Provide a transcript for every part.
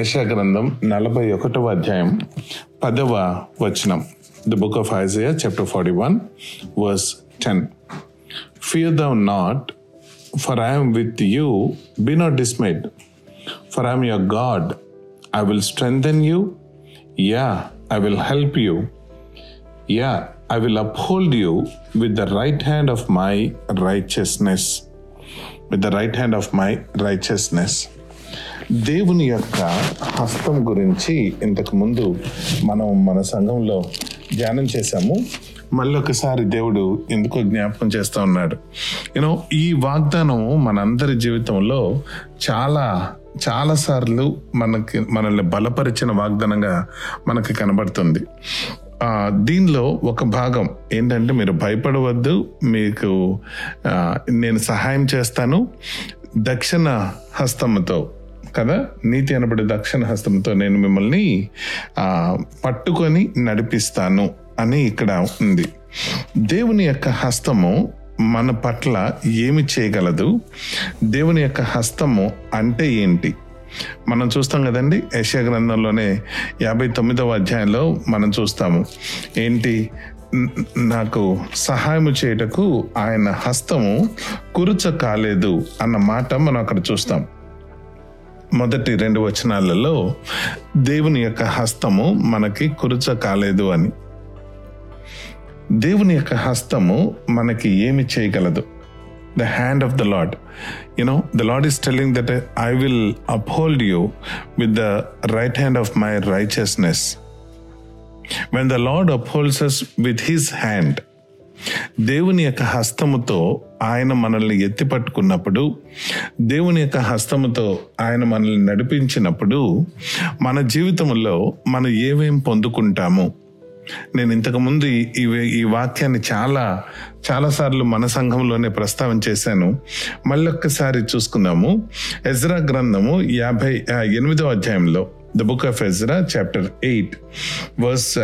యశా గ్రంథం నలభై ఒకటవ అధ్యాయం పదవ వచనం. The book of Isaiah chapter forty one verse ten fear thou not for I am with you be not dismayed for I am your God I will strengthen you yea I will help you yea I will uphold you with the right hand of my righteousness with the right hand of my righteousness దేవుని యొక్క హస్తం గురించి ఇంతకు ముందు మనం మన సంఘంలో ధ్యానం చేశాము. మళ్ళీ ఒకసారి దేవుడు ఎందుకో జ్ఞాపకం చేస్తూ ఉన్నాడు. యూనో ఈ వాగ్దానం మనందరి జీవితంలో చాలా చాలా సార్లు మనకి మనల్ని బలపరిచిన వాగ్దానంగా మనకి కనబడుతుంది. దీనిలో ఒక భాగం ఏంటంటే మీరు భయపడవద్దు మీకు నేను సహాయం చేస్తాను. దక్షిణ హస్తముతో కదా? నీతి అనబడే దక్షిణ హస్తంతో నేను మిమ్మల్ని పట్టుకొని నడిపిస్తాను అని ఇక్కడ ఉంది. దేవుని యొక్క హస్తము మన పట్ల ఏమి చేయగలదు? దేవుని యొక్క హస్తము అంటే ఏంటి? మనం చూస్తాం కదండి యశా గ్రంథంలోనే యాభై తొమ్మిదవ అధ్యాయంలో మనం చూస్తాము. ఏంటి? నాకు సహాయం చేయటకు ఆయన హస్తము కురుచ కాలేదు అన్న మాట మనం అక్కడ చూస్తాం. మొదటి రెండు వచనాలలో దేవుని యొక్క హస్తము మనకి కురుచ కాలేదు అని. దేవుని యొక్క హస్తము మనకి ఏమి చేయగలదు? The hand of the Lord you know the Lord is telling that I will uphold you with the right hand of my righteousness when the Lord upholds us with his hand దేవుని యొక్క హస్తముతో ఆయన మనల్ని ఎత్తి పట్టుకున్నప్పుడు దేవుని యొక్క హస్తముతో ఆయన మనల్ని నడిపించినప్పుడు మన జీవితంలో మనం ఏమేం పొందుకుంటాము? నేను ఇంతకుముందు ఈ- ఈ వాక్యాన్ని చాలా చాలాసార్లు మన సంఘంలోనే ప్రస్తావన చేశాను. మళ్ళొక్కసారి చూసుకుందాము. ఎజ్రా గ్రంథము యాభై ఎనిమిదో అధ్యాయంలో. The book of Ezra chapter eight verse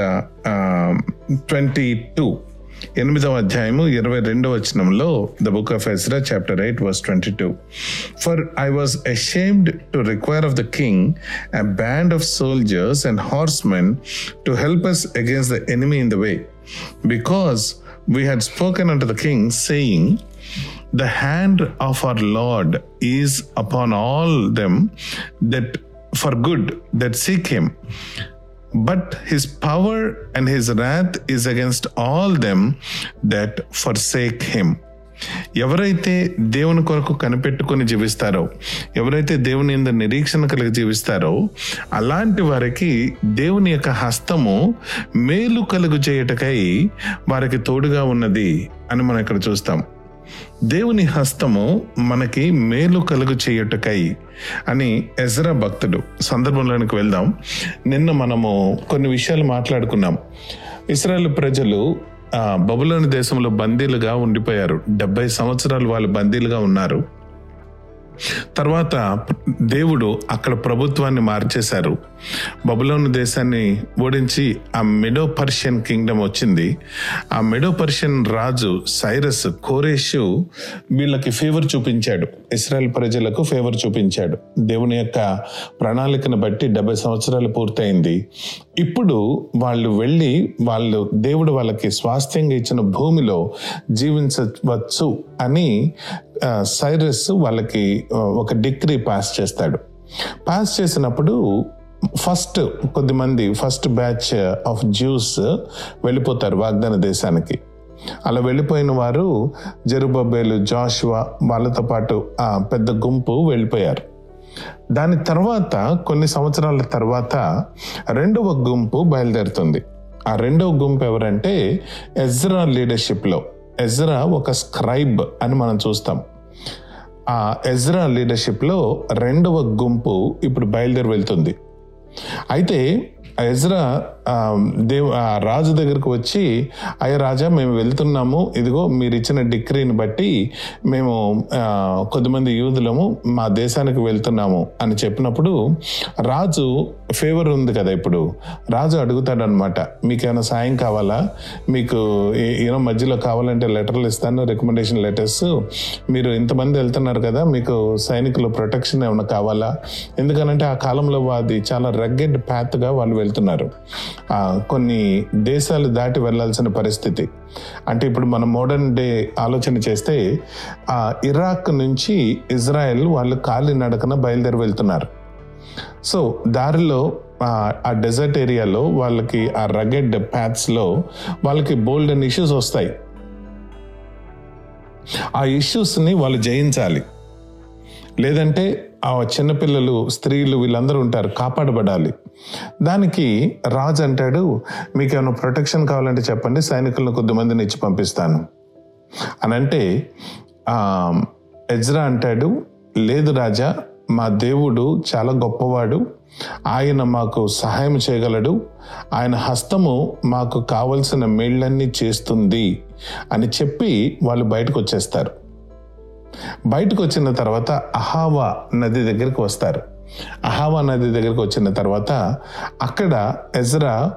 twenty two ఎనిమిదవ అధ్యాయము ఇరవై రెండవ వచనంలో the book of Ezra chapter eight verse twenty two for I was ashamed to require of the king a band of soldiers and horsemen to help us against the enemy in the way because we had spoken unto the king saying the hand of our lord is upon all them that for good that seek him but his power and his wrath is against all them that forsake him. ఎవరైతే దేవుని కొరకు కనిపెట్టుకొని జీవిస్తారో ఎవరైతే దేవుని ఎందు నిరీక్షణ కలిగి జీవిస్తారో అలాంటి వారికి దేవుని యొక్క హస్తము మేలు కలుగు చేయటకై వారికి తోడుగా ఉన్నది అని మనం ఇక్కడ చూస్తాం. దేవుని హస్తము మనకి మేలు కలుగు చేయుటకై అని ఎజ్రా భక్తుడు సందర్భంలోనికి వెళ్దాం. నిన్న మనము కొన్ని విషయాలు మాట్లాడుకున్నాం. ఇస్రాయల్ ప్రజలు బబులోని దేశంలో బందీలుగా ఉండిపోయారు. డెబ్బై సంవత్సరాలు వాళ్ళు బందీలుగా ఉన్నారు. తర్వాత దేవుడు అక్కడ ప్రభుత్వాన్ని మార్చేశారు. బబులోను దేశాన్ని ఓడించి ఆ మెడో పర్షియన్ కింగ్డమ్ వచ్చింది. ఆ మెడో పర్షియన్ రాజు సైరస్ కోరేషు వీళ్ళకి ఫేవర్ చూపించాడు. ఇస్రాయల్ ప్రజలకు ఫేవర్ చూపించాడు. దేవుని యొక్క ప్రణాళికను బట్టి డెబ్బై సంవత్సరాలు పూర్తయింది. ఇప్పుడు వాళ్ళు వెళ్ళి వాళ్ళు దేవుడు వాళ్ళకి స్వాస్థ్యంగా ఇచ్చిన భూమిలో జీవించవచ్చు అని సైరస్ వాళ్ళకి ఒక డిగ్రీ పాస్ చేస్తాడు. పాస్ చేసినప్పుడు ఫస్ట్ కొద్దిమంది ఫస్ట్ బ్యాచ్ ఆఫ్ జ్యూస్ వెళ్ళిపోతారు వాగ్దాన దేశానికి. అలా వెళ్ళిపోయిన వారు జరుబబ్బేలు జాషువా వాళ్ళతో పాటు ఆ పెద్ద గుంపు వెళ్ళిపోయారు. దాని తర్వాత కొన్ని సంవత్సరాల తర్వాత రెండవ గుంపు బయలుదేరుతుంది. ఆ రెండవ గుంపు ఎవరంటే ఎజ్రా లీడర్షిప్లో ఎజ్రా ఒక స్క్రైబ్ అని మనం చూస్తాం. ఆ ఎజ్రా లీడర్షిప్లో రెండవ గుంపు ఇప్పుడు బయలుదేరి వెళ్తుంది. అయితే ఎజ్రా దేవు ఆ రాజు దగ్గరకు వచ్చి అయ్య రాజా మేము వెళ్తున్నాము. ఇదిగో మీరు ఇచ్చిన డిగ్రీని బట్టి మేము కొద్దిమంది యూదులము మా దేశానికి వెళ్తున్నాము అని చెప్పినప్పుడు రాజు ఫేవర్ ఉంది కదా ఇప్పుడు. రాజు అడుగుతాడనమాట మీకు ఏమైనా సాయం కావాలా? మీకు ఏమో మధ్యలో కావాలంటే లెటర్లు ఇస్తాను రికమెండేషన్ లెటర్స్. మీరు ఇంతమంది వెళ్తున్నారు కదా మీకు సైనికులు ప్రొటెక్షన్ ఏమైనా కావాలా? ఎందుకనంటే ఆ కాలంలో అది చాలా రగ్గెడ్ ప్యాత్గా వాళ్ళు వెళ్తున్నారు. కొన్ని దేశాలు దాటి వెళ్ళాల్సిన పరిస్థితి. అంటే ఇప్పుడు మనం మోడర్న్ డే ఆలోచన చేస్తే ఆ ఇరాక్ నుంచి ఇజ్రాయెల్ వాళ్ళు కాలి నడకన బయలుదేరి వెళ్తున్నారు. సో దారిలో ఆ, డెజర్ట్ ఏరియాలో వాళ్ళకి ఆ రగెడ్ ప్యాత్స్లో వాళ్ళకి బోల్డ్ అండ్ ఇష్యూస్ వస్తాయి. ఆ ఇష్యూస్ని వాళ్ళు జయించాలి. లేదంటే ఆ చిన్నపిల్లలు స్త్రీలు వీళ్ళందరూ ఉంటారు కాపాడబడాలి. దానికి రాజు అంటాడు మీకు ఏమైనా ప్రొటెక్షన్ కావాలంటే చెప్పండి సైనికులను కొద్దిమందిని ఇచ్చి పంపిస్తాను. అని అంటే ఎజ్రా అంటాడు లేదు రాజా మా దేవుడు చాలా గొప్పవాడు ఆయన మాకు సహాయం చేయగలడు ఆయన హస్తము మాకు కావలసిన మేళ్ళన్నీ చేస్తుంది అని చెప్పి వాళ్ళు బయటకు వచ్చేస్తారు. బయటకు వచ్చిన తర్వాత అహావా నది దగ్గరికి వస్తారు. అహావా నది దగ్గరకు వచ్చిన తర్వాత అక్కడ ఎజ్రా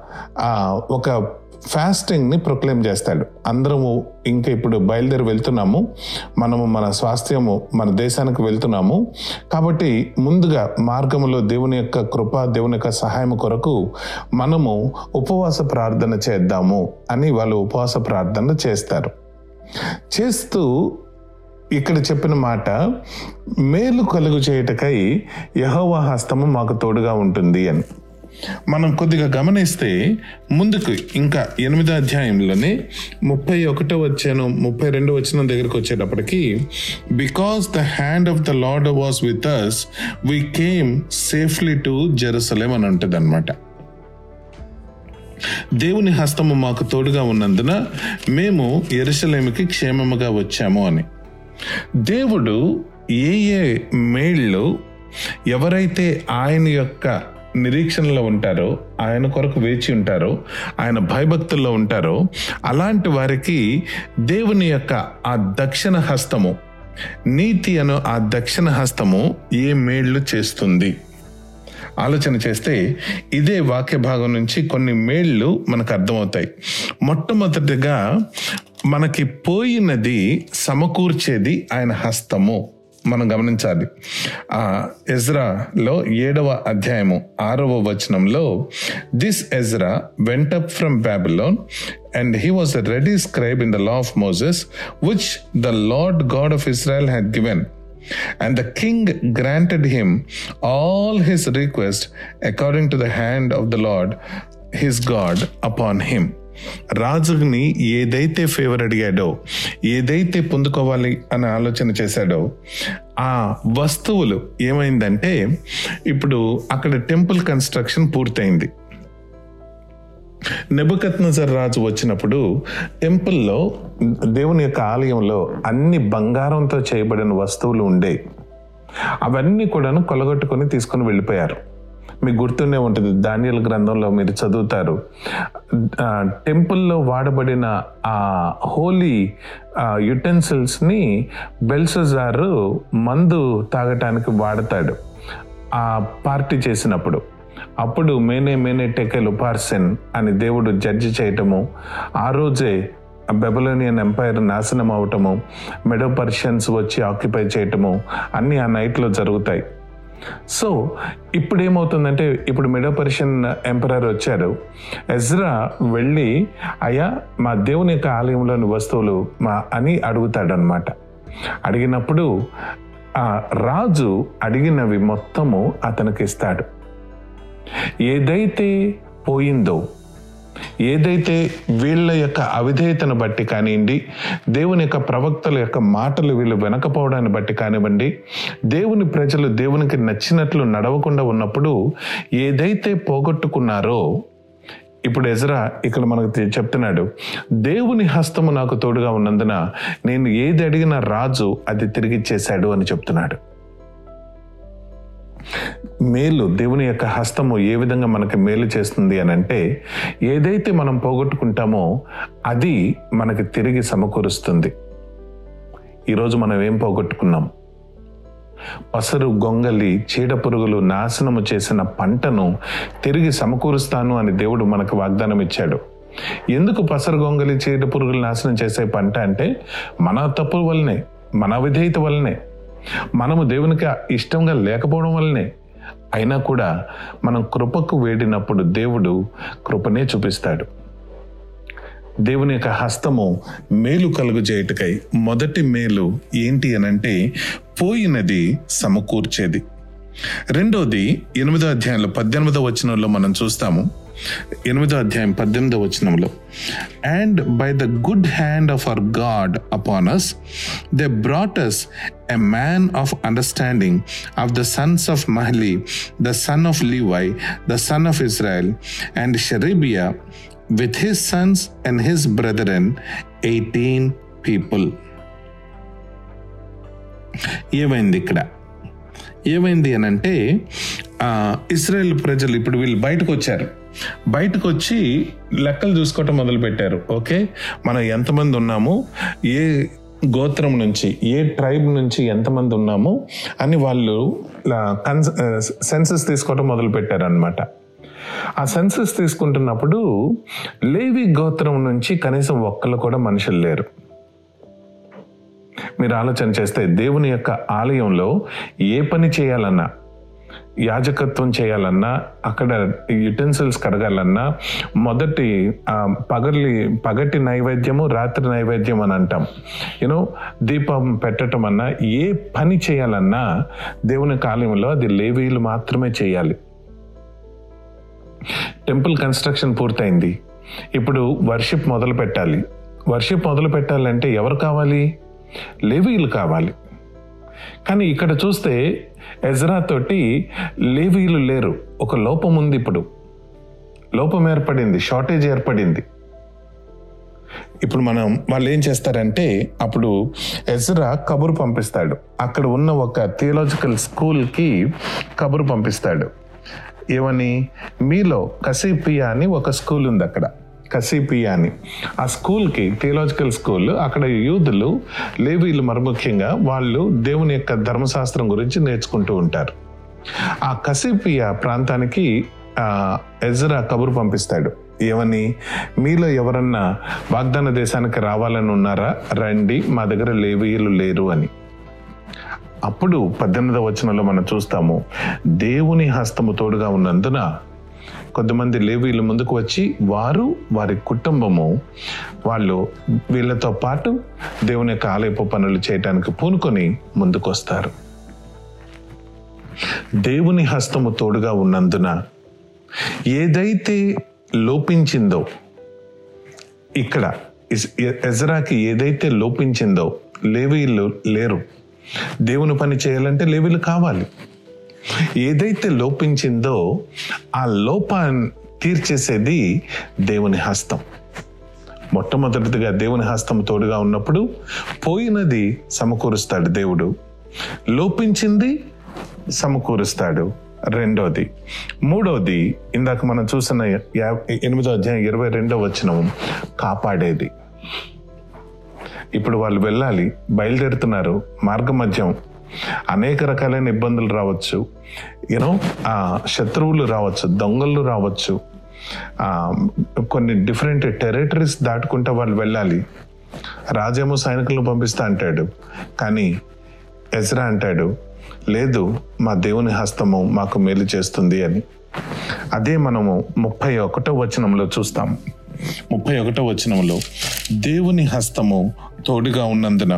ఒక ఫాస్టింగ్ని ప్రొక్లెయిమ్ చేస్తాడు. అందరము ఇంకా ఇప్పుడు బయలుదేరి వెళ్తున్నాము. మనము మన స్వాస్థ్యము మన దేశానికి వెళ్తున్నాము. కాబట్టి ముందుగా మార్గములో దేవుని యొక్క కృప దేవుని యొక్క సహాయం కొరకు మనము ఉపవాస ప్రార్థన చేద్దాము అని వాళ్ళు ఉపవాస ప్రార్థన చేస్తారు. చేస్తూ ఇక్కడ చెప్పిన మాట మేలు కలుగు చేయుటకై యహోవా హస్తము మాకు తోడుగా ఉంటుంది అని. మనం కొద్దిగా గమనిస్తే ముందుకు ఇంకా ఎనిమిదో అధ్యాయంలోనే ముప్పై ఒకటో వచ్చాను ముప్పై రెండో వచ్చిన దగ్గరికి వచ్చేటప్పటికి because the hand of the Lord was with us we came safely to Jerusalem అని ఉంటుంది అనమాట దేవుని హస్తము మాకు తోడుగా ఉన్నందున మేము ఎరుసలేమికి క్షేమముగా వచ్చాము అని. దేవుడు ఏ ఏ మేళ్ళు ఎవరైతే ఆయన యొక్క నిరీక్షణలో ఉంటారో ఆయన కొరకు వేచి ఉంటారో ఆయన భయభక్తుల్లో ఉంటారో అలాంటి వారికి దేవుని యొక్క ఆ దక్షిణ హస్తము నీతి అను ఆ దక్షిణ హస్తము ఏ మేళ్ళు చేస్తుంది? ఆలోచన చేస్తే ఇదే వాక్య భాగం నుంచి కొన్ని మేళ్ళు మనకు అర్థమవుతాయి. మొట్టమొదటిగా మనకి పోయినది సమకూర్చేది ఆయన హస్తము. మనం గమనించాలి. ఆ ఎజ్రాలో ఏడవ అధ్యాయము ఆరవ వచనంలో this Ezra went up from Babylon and he was a ready scribe in the law of Moses which the Lord God of Israel had given And the king granted him all his request according to the hand of the Lord his God upon him. రాజుని ఏదైతే favour అడిగాడో ఏదైతే పొందుకోవాలి అని ఆలోచన చేశాడో ఆ వస్తువులు ఏమైందంటే ఇప్పుడు అక్కడ టెంపుల్ కన్స్ట్రక్షన్ పూర్తయింది. నెబుకత్నజర్ రాజు వచ్చినప్పుడు టెంపుల్లో దేవుని యొక్క ఆలయంలో అన్ని బంగారంతో చేయబడిన వస్తువులు ఉండే. అవన్నీ కూడాను కొలగొట్టుకొని తీసుకొని వెళ్ళిపోయారు. మీకు గుర్తునే ఉంటుంది ధాన్యాల గ్రంథంలో మీరు చదువుతారు. టెంపుల్లో వాడబడిన ఆ హోలీ యుటెన్సిల్స్ని బెల్సజారు మందు తాగటానికి వాడతాడు ఆ పార్టీ చేసినప్పుడు. అప్పుడు మేనే మేనే టెకెల్ ఉపార్సెన్ అని దేవుడు జడ్జి చేయటము ఆ రోజే బెబలోనియన్ ఎంపైర్ నాశనం అవటము మెడో పర్షియన్స్ వచ్చి ఆక్యుపై చేయటము అన్నీ ఆ నైట్లో జరుగుతాయి. సో ఇప్పుడు ఏమవుతుందంటే ఇప్పుడు మెడో పర్షియన్ ఎంపరర్ వచ్చారు ఎజ్రా వెళ్ళి అయ్యా మా దేవుని యొక్క ఆలయంలోని వస్తువులు మా అని అడుగుతాడనమాట అడిగినప్పుడు ఆ రాజు అడిగినవి మొత్తము అతనికి ఇస్తాడు. ఏదైతే పోయిందో ఏదైతే వీళ్ళ యొక్క అవిధేయతను బట్టి కానివ్వండి దేవుని యొక్క ప్రవక్తల యొక్క మాటలు వీళ్ళు వినకపోవడాన్ని బట్టి కానివ్వండి దేవుని ప్రజలు దేవునికి నచ్చినట్లు నడవకుండా ఉన్నప్పుడు ఏదైతే పోగొట్టుకున్నారో ఇప్పుడు ఎజరా ఇక్కడ మనకు చెప్తున్నాడు దేవుని హస్తము నాకు తోడుగా ఉన్నందున నేను ఏది అడిగిన రాజు అది తిరిగిచ్చేశాడు అని చెప్తున్నాడు. మేలు దేవుని యొక్క హస్తము ఏ విధంగా మనకి మేలు చేస్తుంది అని అంటే ఏదైతే మనం పోగొట్టుకుంటామో అది మనకి తిరిగి సమకూరుస్తుంది. ఈరోజు మనం ఏం పోగొట్టుకున్నాం? పసరు గొంగలి చీడ పురుగులు నాశనము చేసిన పంటను తిరిగి సమకూరుస్తాను అని దేవుడు మనకు వాగ్దానం ఇచ్చాడు. ఎందుకు పసరు గొంగలి చీడ పురుగులు నాశనం చేసే పంట అంటే మన తప్పు వల్లనే మన విధేయత వల్లనే మనము దేవునికి ఇష్టంగా లేకపోవడం వల్లనే అయినా కూడా మనం కృపకు వేడినప్పుడు దేవుడు కృపనే చూపిస్తాడు. దేవుని యొక్క హస్తము మేలు కలుగు చేయటకై మొదటి మేలు ఏంటి అనంటే పోయినది సమకూర్చేది. రెండోది ఎనిమిదో అధ్యాయంలో పద్దెనిమిదో వచనంలో మనం చూస్తాము. ఎనిమిదో అధ్యాయం పద్దెనిమిదో వచనంలో and by the good hand of our God upon us they brought us a man of understanding of the sons of Mahli the son of Levi the son of Israel and Sherebiah with sons sons and his brethren 18 people. ఏమైంది ఇక్కడ? ఏమైంది అని అంటే Israel ప్రజలు ఇప్పుడు వీళ్ళు బయటకు వచ్చారు. బయటకు వచ్చి లెక్కలు చూసుకోవటం మొదలు పెట్టారు ఓకే? మనం ఎంతమంది ఉన్నాము? ఏ గోత్రం నుంచి ఏ ట్రైబ్ నుంచి ఎంతమంది ఉన్నాము? అని వాళ్ళు సెన్సస్ తీసుకోవటం మొదలు ఆ సెన్సస్ తీసుకుంటున్నప్పుడు లేవి గోత్రం నుంచి కనీసం ఒక్కరు కూడా మనుషులు లేరు. మీరు ఆలోచన చేస్తే దేవుని యొక్క ఆలయంలో ఏ పని చేయాలన్నా యాజకత్వం చేయాలన్నా అక్కడ యుటెన్సిల్స్ కడగాలన్నా మొదటి పగలి పగటి నైవేద్యము రాత్రి నైవేద్యం అని అంటాం. యూనో దీపం పెట్టడం అన్నా ఏ పని చేయాలన్నా దేవుని కాలంలో అది లేవీలు మాత్రమే చేయాలి. టెంపుల్ కన్స్ట్రక్షన్ పూర్తయింది. ఇప్పుడు వర్షిప్ మొదలు పెట్టాలి వర్షిప్ మొదలు పెట్టాలంటే ఎవరు కావాలి? లేవీలు కావాలి. కానీ ఇక్కడ చూస్తే ఎజ్రా తోటి లేవీలు లేరు. ఒక లోపం ఉంది ఇప్పుడు. లోపం ఏర్పడింది షార్టేజ్ ఏర్పడింది. ఇప్పుడు మనం వాళ్ళు ఏం చేస్తారంటే అప్పుడు ఎజ్రా కబురు పంపిస్తాడు. అక్కడ ఉన్న ఒక థియలాజికల్ స్కూల్కి కబురు పంపిస్తాడు. ఏమని? మీలో కసీపియా అని ఒక స్కూల్ ఉంది అక్కడ. కసిపియా అని. ఆ స్కూల్కి థియలాజికల్ స్కూల్ అక్కడ యూదులు లేవీలు మరి ముఖ్యంగా వాళ్ళు దేవుని యొక్క ధర్మశాస్త్రం గురించి నేర్చుకుంటూ ఉంటారు. ఆ కసిపియా ప్రాంతానికి ఎజ్రా కబురు పంపిస్తాడు. ఏమని? మీలో ఎవరన్నా వాగ్దాన దేశానికి రావాలని ఉన్నారా? రండి మా దగ్గర లేవీయులు లేరు అని. అప్పుడు పద్దెనిమిదవ వచనంలో మనం చూస్తాము దేవుని హస్తము తోడుగా ఉన్నందున కొంతమంది లేవీలు ముందుకు వచ్చి వారు వారి కుటుంబము వాళ్ళు వీళ్ళతో పాటు దేవుని యొక్క ఆలయపు పనులు చేయటానికి పూనుకొని ముందుకొస్తారు. దేవుని హస్తము తోడుగా ఉన్నందున ఏదైతే లోపించిందో ఇక్కడ ఎజరాకి ఏదైతే లోపించిందో లేవీలు లేరు. దేవుని పని చేయాలంటే లేవీలు కావాలి. ఏదైతే లోపించిందో ఆ లోపాన్ని తీర్చేసేది దేవుని హస్తం. మొట్టమొదటిగా దేవుని హస్తం తోడుగా ఉన్నప్పుడు పోయినది సమకూరుస్తాడు దేవుడు. లోపించింది సమకూరుస్తాడు రెండోది. మూడోది ఇందాక మనం చూసిన ఎనిమిదో అధ్యాయం ఇరవై రెండో వచనం కాపాడేది. ఇప్పుడు వాళ్ళు వెళ్ళాలి బయలుదేరుతున్నారు మార్గ మధ్యం అనేక రకాలైన ఇబ్బందులు రావచ్చు. యూనో శత్రువులు రావచ్చు దొంగలు రావచ్చు. కొన్ని డిఫరెంట్ టెరిటరీస్ దాటుకుంటూ వాళ్ళు వెళ్ళాలి. రాజేమో సైనికులను పంపిస్తా అంటాడు. కానీ ఎజ్రా అంటాడు లేదు మా దేవుని హస్తము మాకు మేలు చేస్తుంది అని. అదే మనము ముప్పై ఒకటో వచనంలో చూస్తాం ముప్పై ఒకటో వచనంలో దేవుని హస్తము తోడుగా ఉన్నందున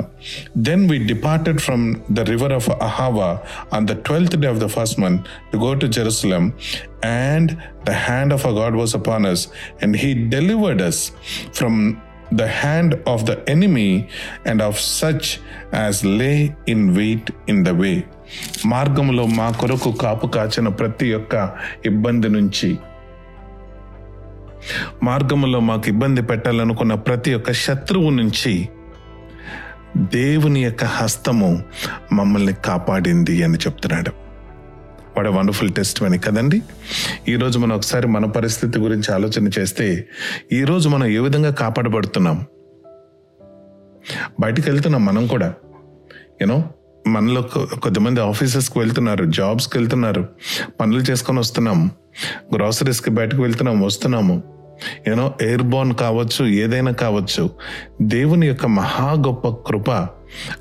then we departed from the river of Ahava on the twelfth day of the first month to go to Jerusalem and the hand of a God was upon us and he delivered us from the hand of the enemy and of such as lay in wait in the way మార్గంలో మా కొరకు కాపు కాచిన ప్రతి ఒక్క ఇబ్బంది నుంచి మార్గంలో మాకు ఇబ్బంది పెట్టాలనుకున్న ప్రతి ఒక్క శత్రువు నుంచి దేవుని యొక్క హస్తము మమ్మల్ని కాపాడింది అని చెప్తున్నాడు. వాడ వండర్ఫుల్ టెస్ట్ అని కదండి? ఈరోజు మనం ఒకసారి మన పరిస్థితి గురించి ఆలోచన చేస్తే ఈరోజు మనం ఏ విధంగా కాపాడబడుతున్నాం? బయటికి వెళ్తున్నాం మనం కూడా. యూనో మనలో కొంతమంది కొద్దిమంది ఆఫీసెస్కి వెళ్తున్నారు జాబ్స్కి వెళ్తున్నారు పనులు చేసుకొని వస్తున్నాం గ్రాసరీస్కి బయటకు వెళ్తున్నాం వస్తున్నాము. యూనో ఎయిర్బోర్న్ కావచ్చు ఏదైనా కావచ్చు దేవుని యొక్క మహా గొప్ప కృప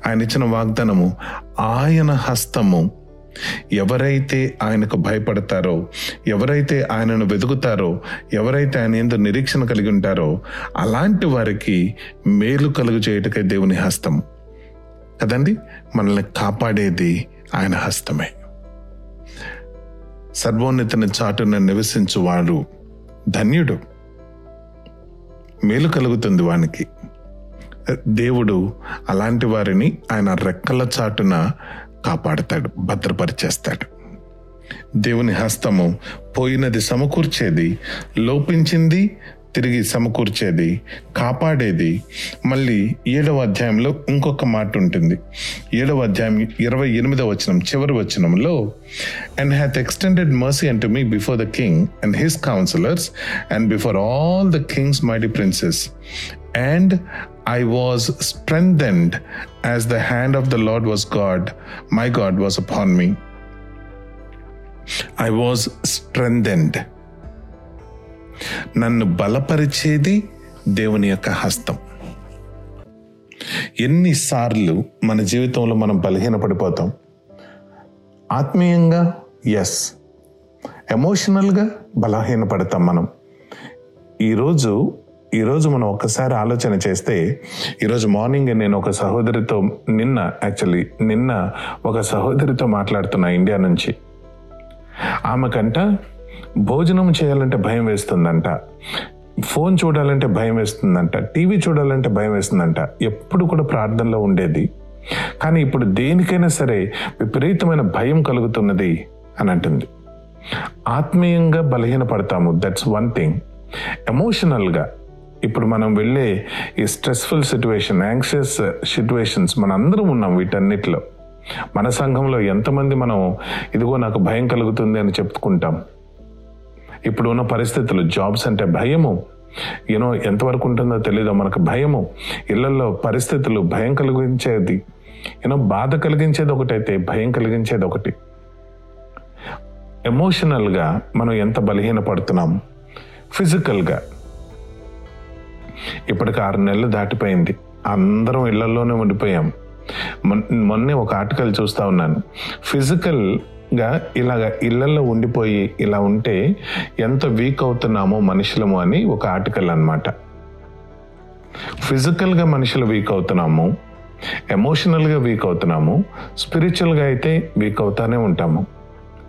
ఆయన ఇచ్చిన వాగ్దానము ఆయన హస్తము. ఎవరైతే ఆయనకు భయపడతారో ఎవరైతే ఆయనను వెతుకుతారో ఎవరైతే ఆయన ఎందు నిరీక్షణ కలిగి ఉంటారో అలాంటి వారికి మేలు కలుగు చేయటకే దేవుని హస్తం కదండి? మనల్ని కాపాడేది ఆయన హస్తమే. సర్వోన్నతిని చాటున నివసించువాడు ధన్యుడు. మేలు కలుగుతుంది వానికి. దేవుడు అలాంటి వారిని ఆయన రెక్కల చాటున కాపాడతాడు భద్రపరిచేస్తాడు. దేవుని హస్తము పోయినది సమకూర్చేది లోపించింది తిరిగి సమకూర్చేది కాపాడేది. మళ్ళీ ఏడవ అధ్యాయంలో ఇంకొక మాట ఉంటుంది. ఏడవ అధ్యాయం ఇరవై ఎనిమిదవ వచనం చివరి వచనంలో and hath extended mercy and me before the king and his counsellors and before all the king's mighty princes and I was strengthened as the hand of the Lord was God my God was upon me I was strengthened. నన్ను బలపరిచేది దేవుని యొక్క హస్తం. ఎన్నిసార్లు మన జీవితంలో మనం బలహీనపడిపోతాం? ఆత్మీయంగా ఎస్ ఎమోషనల్గా బలహీనపడతాం మనం. ఈరోజు ఈరోజు మనం ఒక్కసారి ఆలోచన చేస్తే ఈరోజు మార్నింగ్ నేను ఒక సహోదరితో నిన్న యాక్చువల్లీ నిన్న ఒక సహోదరితో మాట్లాడుతున్నా ఇండియా నుంచి. ఆమెకంట భోజనం చేయాలంటే భయం వేస్తుందంట. ఫోన్ చూడాలంటే భయం వేస్తుందంట. టీవీ చూడాలంటే భయం వేస్తుందంట. ఎప్పుడు కూడా ప్రార్థనలో ఉండేది. కానీ ఇప్పుడు దేనికైనా సరే విపరీతమైన భయం కలుగుతున్నది అని అంటుంది. ఆత్మీయంగా బలహీనపడతాము. దట్స్ వన్ థింగ్ ఎమోషనల్గా ఇప్పుడు మనం వెళ్ళే ఈ స్ట్రెస్ఫుల్ సిచ్యువేషన్ యాంగ్షియస్ సిచ్యువేషన్స్ మన అందరం ఉన్నాం వీటన్నిటిలో. మన సంఘంలో ఎంతమంది మనం ఇదిగో నాకు భయం కలుగుతుంది అని చెప్పుకుంటాం. ఇప్పుడు ఉన్న పరిస్థితులు జాబ్స్ అంటే భయము. యూనో ఎంతవరకు ఉంటుందో తెలియదో మనకు? భయము. ఇళ్ళలో పరిస్థితులు భయం కలిగించేది. యూనో బాధ కలిగించేది ఒకటైతే భయం కలిగించేది ఒకటి. ఎమోషనల్గా మనం ఎంత బలహీనపడుతున్నాం? ఫిజికల్గా ఇప్పటికి ఆరు నెలలు దాటిపోయింది. అందరం ఇళ్ళలోనే ఉండిపోయాం. మొన్నే ఒక ఆర్టికల్ చూస్తూ ఉన్నాను. ఫిజికల్ గా ఇలాగ ఇళ్ళలో ఉండిపోయి ఇలా ఉంటే ఎంత వీక్ అవుతున్నామో మనుషులము అని ఒక ఆర్టికల్ అన్నమాట. ఫిజికల్గా మనుషులు వీక్ అవుతున్నాము ఎమోషనల్గా వీక్ అవుతున్నాము స్పిరిచువల్గా అయితే వీక్ అవుతానే ఉంటాము.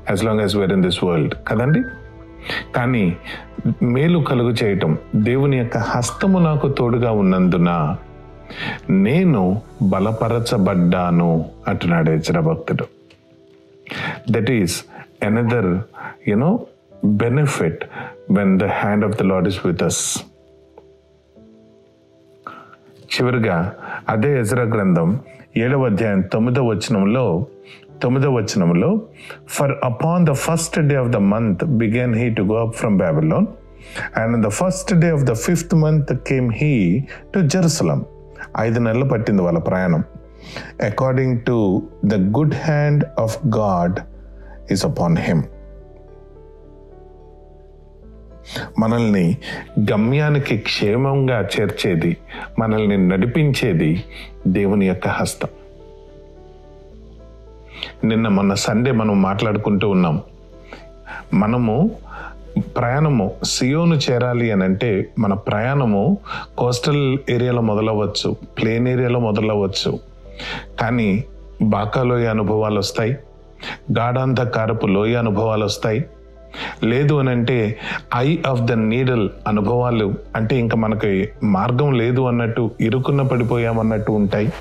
As long as we're in this world కదండి? కానీ మేలు కలుగు చేయటం దేవుని యొక్క హస్తము నాకు తోడుగా ఉన్నందున నేను బలపరచబడ్డాను అంటున్నాడు ఇచ్చిన భక్తుడు. That is another you know benefit when the hand of the Lord is with us చివరిగా అదే ఎజరా గ్రంథం ఏడవ అధ్యాయం తొమ్మిదవ వచనంలో తొమ్మిదవ వచనంలో for upon the first day of the month began he to go up from Babylon and the first day of the fifth month came he to Jerusalem ఐదు నెలలు పట్టింది వాళ్ళ ప్రయాణం. According to the good hand of God is upon him మనల్ని గమ్యానికి క్షేమంగా చేర్చేది మనల్ని నడిపించేది దేవుని యొక్క హస్తం. నిన్న మొన్న సండే మనం మాట్లాడుకుంటూ ఉన్నాం. మనము ప్రయాణము సియోను చేరాలి అని అంటే మన ప్రయాణము కోస్టల్ ఏరియాలో మొదలవ్వచ్చు ప్లేన్ ఏరియాలో మొదలవ్వచ్చు కానీ బాకాలోయ అనుభవాలు వస్తాయి. గాఢాంధకారపు లోయ అనుభవాలు వస్తాయి. లేదు అని అంటే ఐ ఆఫ్ ద నీడల్ అనుభవాలు అంటే ఇంకా మనకి మార్గం లేదు అన్నట్టు ఇరుకున్న పడిపోయామన్నట్టు ఉంటాయి.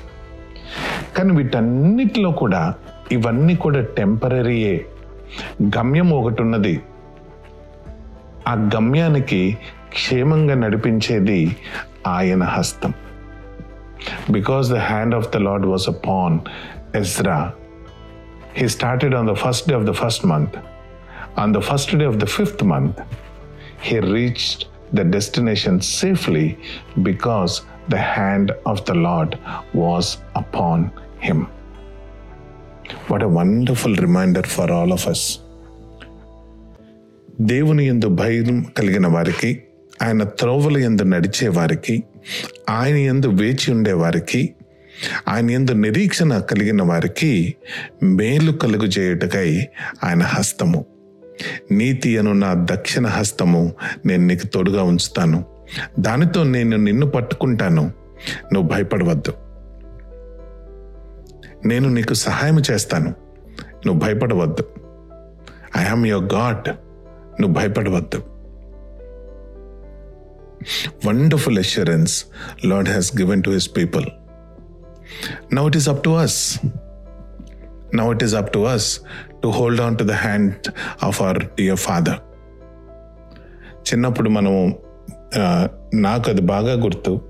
కానీ వీటన్నిటిలో కూడా ఇవన్నీ కూడా టెంపరీయే. గమ్యం ఒకటి ఉన్నది ఆ గమ్యానికి క్షేమంగా నడిపించేది ఆయన హస్తం. Because the hand of the lord was upon Ezra He started on the first day of the first month. On the first day of the fifth month, he reached the destination safely because the hand of the Lord was upon him. What a wonderful reminder for all of us. దేవుని ఎందు భయం కలిగిన వారికి ఆయన త్రోవల ఎందు నడిచే వారికి ఆయన ఎందు వేచి ఉండేవారికి ఆయన ఎందు నిరీక్షణ కలిగిన వారికి మేలు కలుగు చేయుటకై ఆయన హస్తము. నీతి అను నా దక్షిణ హస్తము నేను నీకు తోడుగా ఉంచుతాను. దానితో నేను నిన్ను పట్టుకుంటాను. నువ్వు భయపడవద్దు. నేను నీకు సహాయం చేస్తాను. నువ్వు భయపడవద్దు. ఐ ఆమ్ యువర్ గాడ్ నువ్వు భయపడవద్దు. Wonderful assurance Lord has given to his people now it is up to us now it is up to us to hold on to the hand of our dear Father చిన్నప్పుడు మనము నాకు అది బాగా గుర్తు.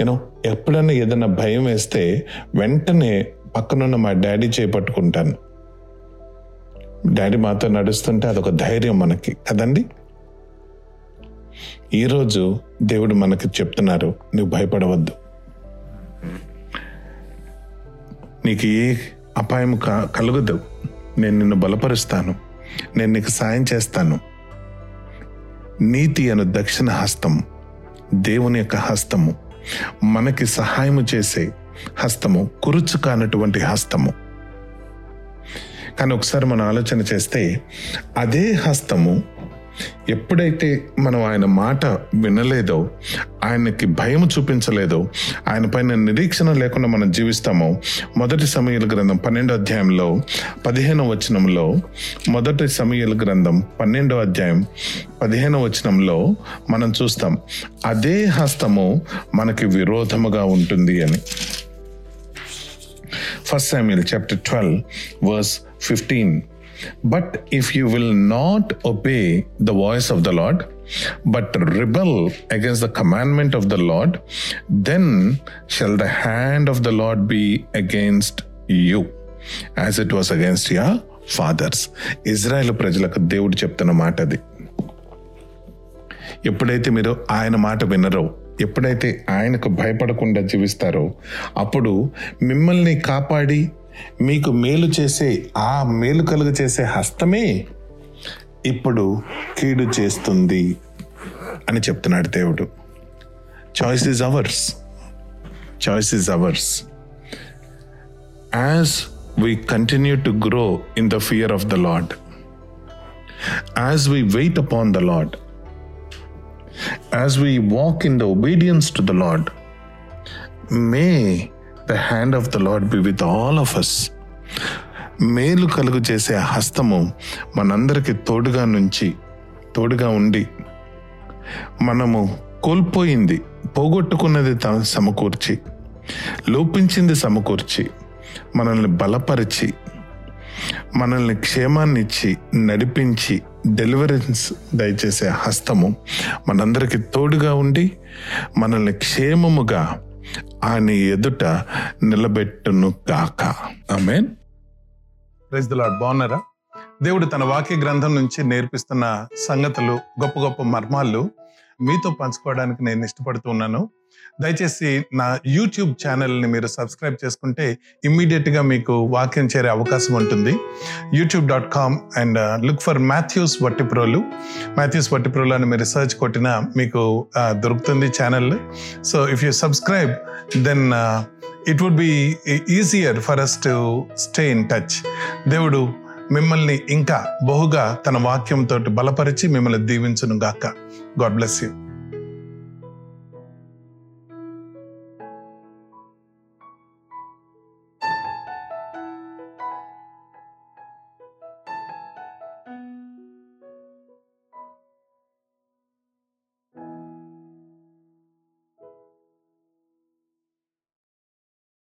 You know ఎప్పుడన్నా ఏదైనా భయం వేస్తే వెంటనే పక్కనున్న మా డాడీ చేపట్టుకుంటాను డాడీ మాతో నడుస్తుంటే అదొక ధైర్యం మనకి. కదండి? ఈరోజు దేవుడు మనకి చెప్తున్నారు నువ్వు భయపడవద్దు. నీకు ఏ అపాయం క- కలుగదు. నేను నిన్ను బలపరుస్తాను. నేను నీకు సాయం చేస్తాను. నీతి అను దక్షిణ హస్తం దేవుని యొక్క హస్తము మనకి సహాయము చేసే హస్తము కురుచు కానటువంటి హస్తము. కానీ ఒకసారి మనం ఆలోచన చేస్తే అదే హస్తము ఎప్పుడైతే మనం ఆయన మాట వినలేదో ఆయనకి భయం చూపించలేదో ఆయన పైన నిరీక్షణ లేకుండా మనం జీవిస్తామో మొదటి సమయాల గ్రంథం పన్నెండో అధ్యాయంలో పదిహేనో వచనంలో మొదటి సమయాల గ్రంథం పన్నెండో అధ్యాయం పదిహేనో వచనంలో మనం చూస్తాం అదే హస్తము మనకి విరోధముగా ఉంటుంది అని first Samuel chapter 12, verse 15. But if you will not obey the voice of the Lord but rebel against the commandment of the Lord then shall the hand of the Lord be against you as it was against your fathers Israel ప్రజలకు దేవుడు చెప్తున్న మాట అది. ఎప్పుడైతే మీరు ఆయన మాట వినరో ఎప్పుడైతే ఆయనకు భయపడకుండా జీవిస్తారో అప్పుడు మిమ్మల్ని కాపాడి మీకు మేలు చేసే ఆ మేలు కలుగు చేసే హస్తమే ఇప్పుడు కీడు చేస్తుంది అని చెప్తున్నాడు దేవుడు. Choice is ours choice is ours as we continue to grow in the fear of the Lord as we wait upon the Lord as we walk in the obedience to the Lord may the hand of the Lord be with all of us మేలు కలుగు చేసే హస్తము మనందరికి తోడుగా నుంచి తోడుగా ఉండి మనము కోల్పోయింది పోగొట్టుకున్నది సమకూర్చి లోపించింది సమకూర్చి మనల్ని బలపరిచి మనల్ని క్షేమాన్ని ఇచ్చి నడిపించి డెలివరెన్స్ దయచేసే హస్తము మనందరికి తోడుగా ఉండి మనల్ని క్షేమముగా ఆయన ఎదుట నిలబెట్టును గాక. ఆమెన్. లార్డ్ బాగున్నారా? దేవుడు తన వాక్య గ్రంథం నుంచి నేర్పిస్తున్న సంగతులు గొప్ప గొప్ప మర్మాలు మీతో పంచుకోవడానికి నేను ఇష్టపడుతున్నాను దయచేసి నా యూట్యూబ్ ఛానల్ని మీరు సబ్స్క్రైబ్ చేసుకుంటే ఇమ్మీడియట్గా మీకు వాక్యం చేరే అవకాశం ఉంటుంది. YouTube dot com and look for Mathews Vattiprolu Mathews Vattiprolu అని మీరు రీసెర్చ్ కొట్టినా మీకు uh, దొరుకుతుంది channel. So if you subscribe then it would be easier for us to stay in touch దేవుడు మిమ్మల్ని ఇంకా బహుగా తన వాక్యంతో బలపరిచి మిమ్మల్ని దీవించును గాక గాడ్ బ్లెస్ యూ